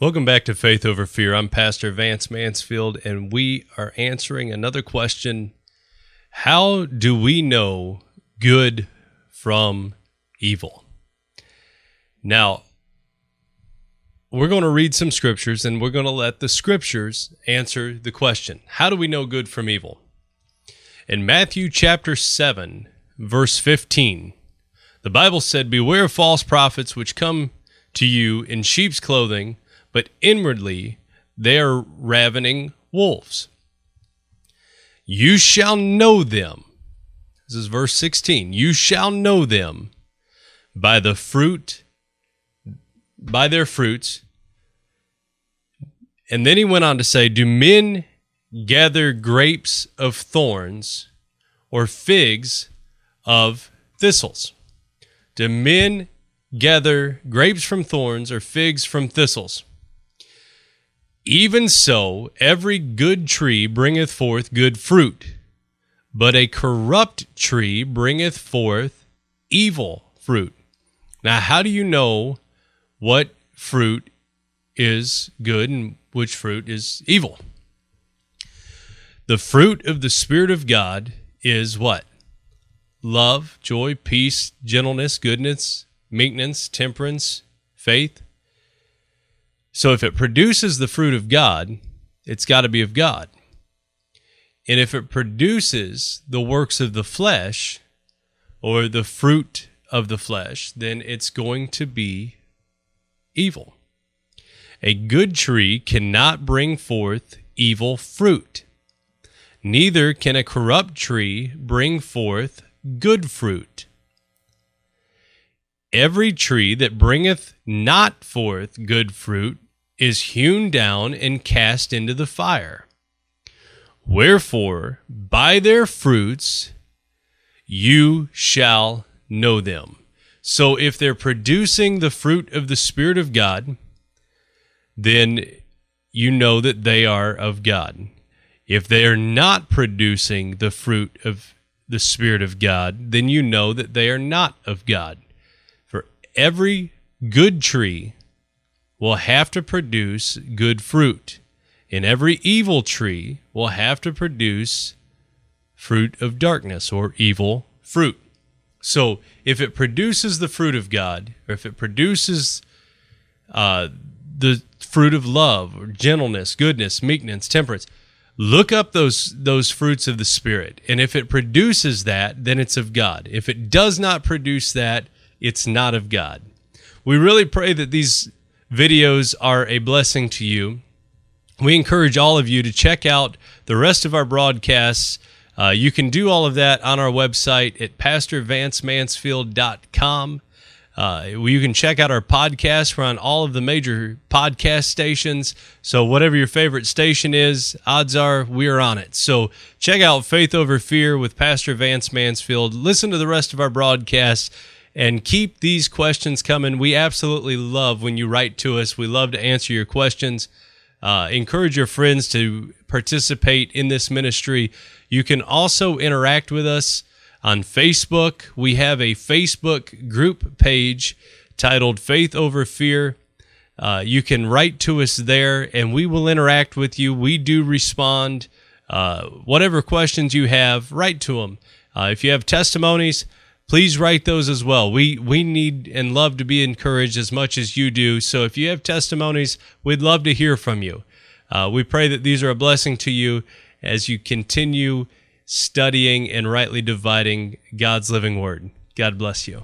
Welcome back to Faith Over Fear. I'm Pastor Vance Mansfield, and we are answering another question How do we know good from evil? Now, we're going to read some scriptures and we're going to let the scriptures answer the question How do we know good from evil? In Matthew chapter 7, verse 15, the Bible said, Beware of false prophets which come to you in sheep's clothing, but inwardly they are ravening wolves. You shall know them. This is verse 16. You shall know them by the fruit, by their fruits. And then he went on to say, Do men gather grapes of thorns or figs of thistles? Do men gather grapes from thorns or figs from thistles? Even so, every good tree bringeth forth good fruit, but a corrupt tree bringeth forth evil fruit. Now, how do you know what fruit is good and which fruit is evil? The fruit of the Spirit of God is what? Love, joy, peace, gentleness, goodness, meekness, temperance, faith. So if it produces the fruit of God, it's got to be of God. And if it produces the works of the flesh or the fruit of the flesh, then it's going to be evil. A good tree cannot bring forth evil fruit. Neither can a corrupt tree bring forth good fruit. Every tree that bringeth not forth good fruit is hewn down and cast into the fire. Wherefore, by their fruits you shall know them. So, if they're producing the fruit of the Spirit of God, then you know that they are of God. If they are not producing the fruit of the Spirit of God, then you know that they are not of God every good tree will have to produce good fruit, and every evil tree will have to produce fruit of darkness or evil fruit. So, if it produces the fruit of God, or if it produces uh, the fruit of love, or gentleness, goodness, meekness, temperance, look up those those fruits of the Spirit, and if it produces that, then it's of God. If it does not produce that, it's not of God. We really pray that these videos are a blessing to you. We encourage all of you to check out the rest of our broadcasts. Uh, you can do all of that on our website at pastorvancemansfield.com. Uh, you can check out our podcast. We're on all of the major podcast stations. So, whatever your favorite station is, odds are we are on it. So, check out Faith Over Fear with Pastor Vance Mansfield. Listen to the rest of our broadcasts and keep these questions coming. We absolutely love when you write to us. We love to answer your questions. Uh, encourage your friends to participate in this ministry. You can also interact with us on Facebook. We have a Facebook group page titled Faith Over Fear. Uh, you can write to us there and we will interact with you. We do respond. Uh, whatever questions you have, write to them. Uh, if you have testimonies, please write those as well. We we need and love to be encouraged as much as you do. So if you have testimonies, we'd love to hear from you. Uh, we pray that these are a blessing to you as you continue studying and rightly dividing God's living word. God bless you.